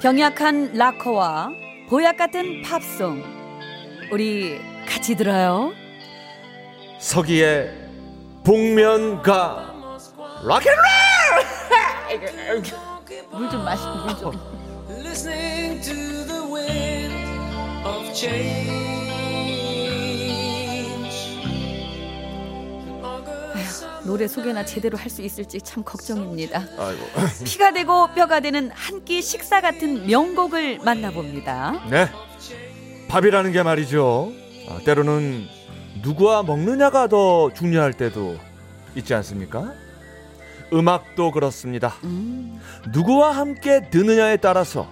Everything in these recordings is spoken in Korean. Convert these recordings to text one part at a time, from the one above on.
병약한 락커와 보약 같은 팝송 우리 같이 들어요. 서기의 복면가 락앤롤 물좀 마시고 물 좀. 노래 소개나 제대로 할 수 있을지 참 걱정입니다. 아이고 피가 되고 뼈가 되는 한 끼 식사 같은 명곡을 만나봅니다. 네 밥이라는 게 말이죠 아, 때로는 누구와 먹느냐가 더 중요할 때도 있지 않습니까 음악도 그렇습니다 음, 누구와 함께 듣느냐에 따라서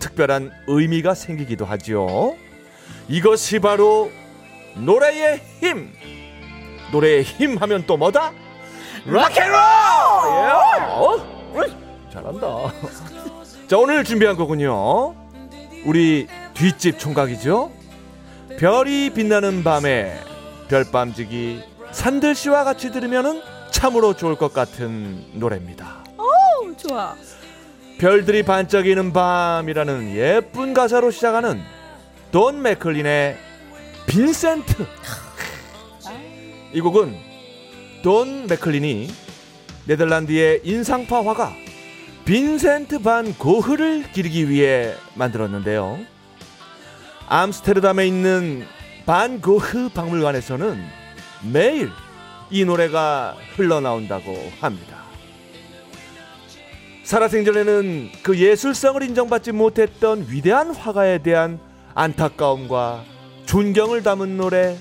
특별한 의미가 생기기도 하지요. 이것이 바로 노래의 힘. 노래의 힘 하면 또 뭐다? 락앤롤! 예! 어? 잘한다. 자, 오늘 준비한 곡은요. 우리 뒷집 총각이죠. 별이 빛나는 밤에 별밤지기 산들 씨와 같이 들으면은 참으로 좋을 것 같은 노래입니다. 오, 좋아. 별들이 반짝이는 밤이라는 예쁜 가사로 시작하는 돈 맥클린의 빈센트. 이 곡은 돈 맥클린이 네덜란드의 인상파 화가 빈센트 반 고흐를 기리기 위해 만들었는데요. 암스테르담에 있는 반 고흐 박물관에서는 매일 이 노래가 흘러나온다고 합니다. 살아생전에는 그 예술성을 인정받지 못했던 위대한 화가에 대한 안타까움과 존경을 담은 노래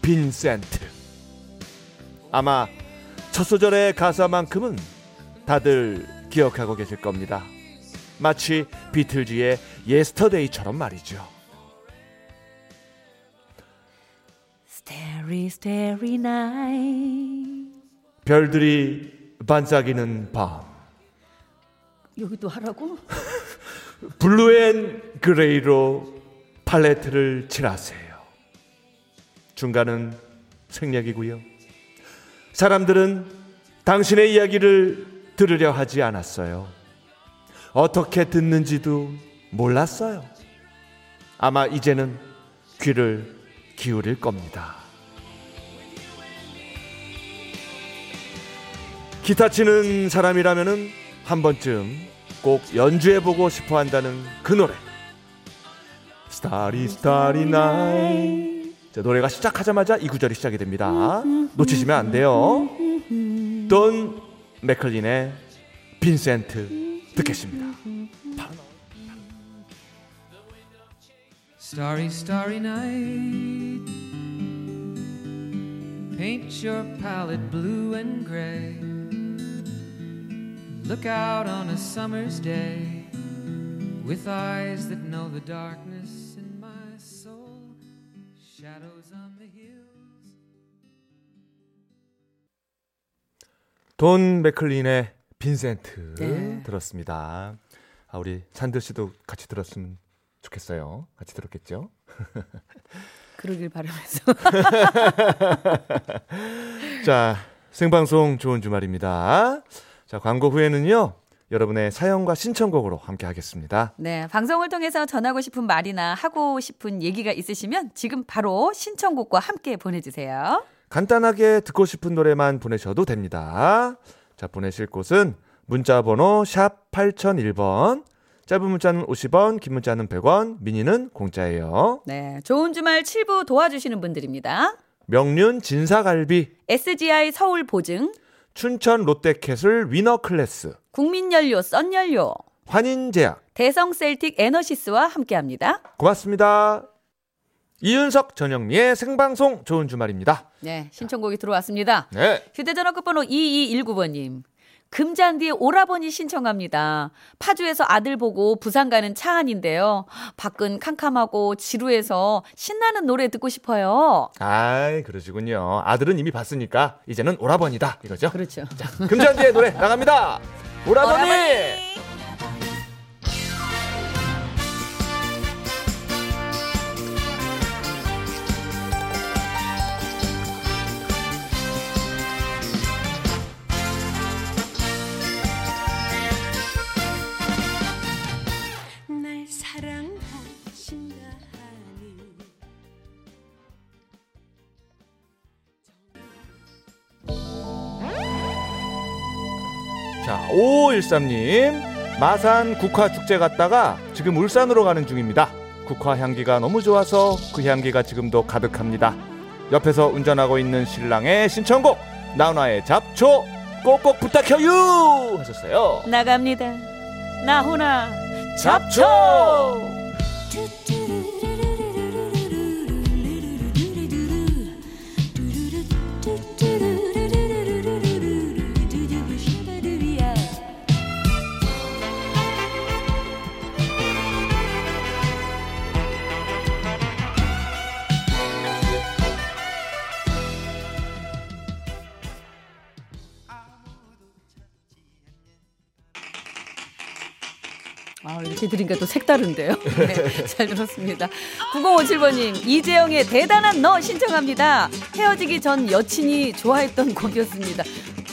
빈센트. 아마 첫 소절의 가사만큼은 다들 기억하고 계실 겁니다. 마치 비틀즈의 Yesterday처럼 말이죠. Starry, starry night. 별들이 반짝이는 밤. 여기도 하라고? blue and gray로 팔레트를 칠하세요. 중간은 생략이고요. 사람들은 당신의 이야기를 들으려 하지 않았어요. 어떻게 듣는지도 몰랐어요. 아마 이제는 귀를 기울일 겁니다. 기타 치는 사람이라면은 한 번쯤 꼭 연주해 보고 싶어 한다는 그 노래. 스타리 스타리 나이. 자, 노래가 시작하자마자 이 구절이 시작이 됩니다. 놓치시면 안 돼요. 돈 맥클린의 빈센트 듣겠습니다. Starry, starry night. Paint your palette blue and gray. Look out on a summer's day with eyes that know the darkness 돈 맥클린의 빈센트 네. 들었습니다. 아, 우리 산들 씨도 같이 들었으면 좋겠어요. 같이 들었겠죠? 그러길 바라면서. 자, 생방송 좋은 주말입니다. 자, 광고 후에는요. 여러분의 사연과 신청곡으로 함께 하겠습니다. 네, 방송을 통해서 전하고 싶은 말이나 하고 싶은 얘기가 있으시면 지금 바로 신청곡과 함께 보내주세요. 간단하게 듣고 싶은 노래만 보내셔도 됩니다. 자, 보내실 곳은 문자 번호 샵 8001번. 짧은 문자는 50원, 긴 문자는 100원, 미니는 공짜예요. 네, 좋은 주말 7부 도와주시는 분들입니다. 명륜 진사갈비, SGI 서울 보증, 춘천 롯데캐슬 위너 클래스, 국민연료 썬연료, 환인제약. 대성 셀틱 에너시스와 함께합니다. 고맙습니다. 이윤석 전영미의 생방송 좋은 주말입니다. 네, 신청곡이 들어왔습니다. 네. 휴대전화 끝번호 2219번님. 금잔디의 오라버니 신청합니다. 파주에서 아들 보고 부산 가는 차 안인데요. 밖은 캄캄하고 지루해서 신나는 노래 듣고 싶어요. 아이, 그러시군요. 아들은 이미 봤으니까 이제는 오라버니다. 이거죠? 그렇죠. 금잔디의 노래 나갑니다. 오라버니! 날 자, 5513님. 마산 국화 축제 갔다가 지금 울산으로 가는 중입니다. 국화 향기가 너무 좋아서 그 향기가 지금도 가득합니다. 옆에서 운전하고 있는 신랑의 신청곡 나훈아의 잡초 꼭꼭 부탁해요 하셨어요. 나갑니다. 나훈아 잡초! 아, 이렇게 들으니까 또 색다른데요. 네, 잘 들었습니다. 9057번님, 이재영의 대단한 너 신청합니다. 헤어지기 전 여친이 좋아했던 곡이었습니다.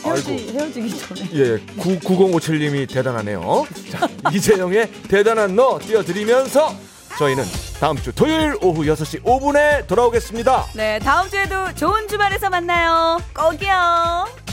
헤어지, 아이고. 헤어지기 전에. 예, 9, 9057님이 대단하네요. 자, 이재영의 대단한 너 띄워드리면서 저희는 다음 주 토요일 오후 6시 5분에 돌아오겠습니다. 네, 다음 주에도 좋은 주말에서 만나요. 꼭이요.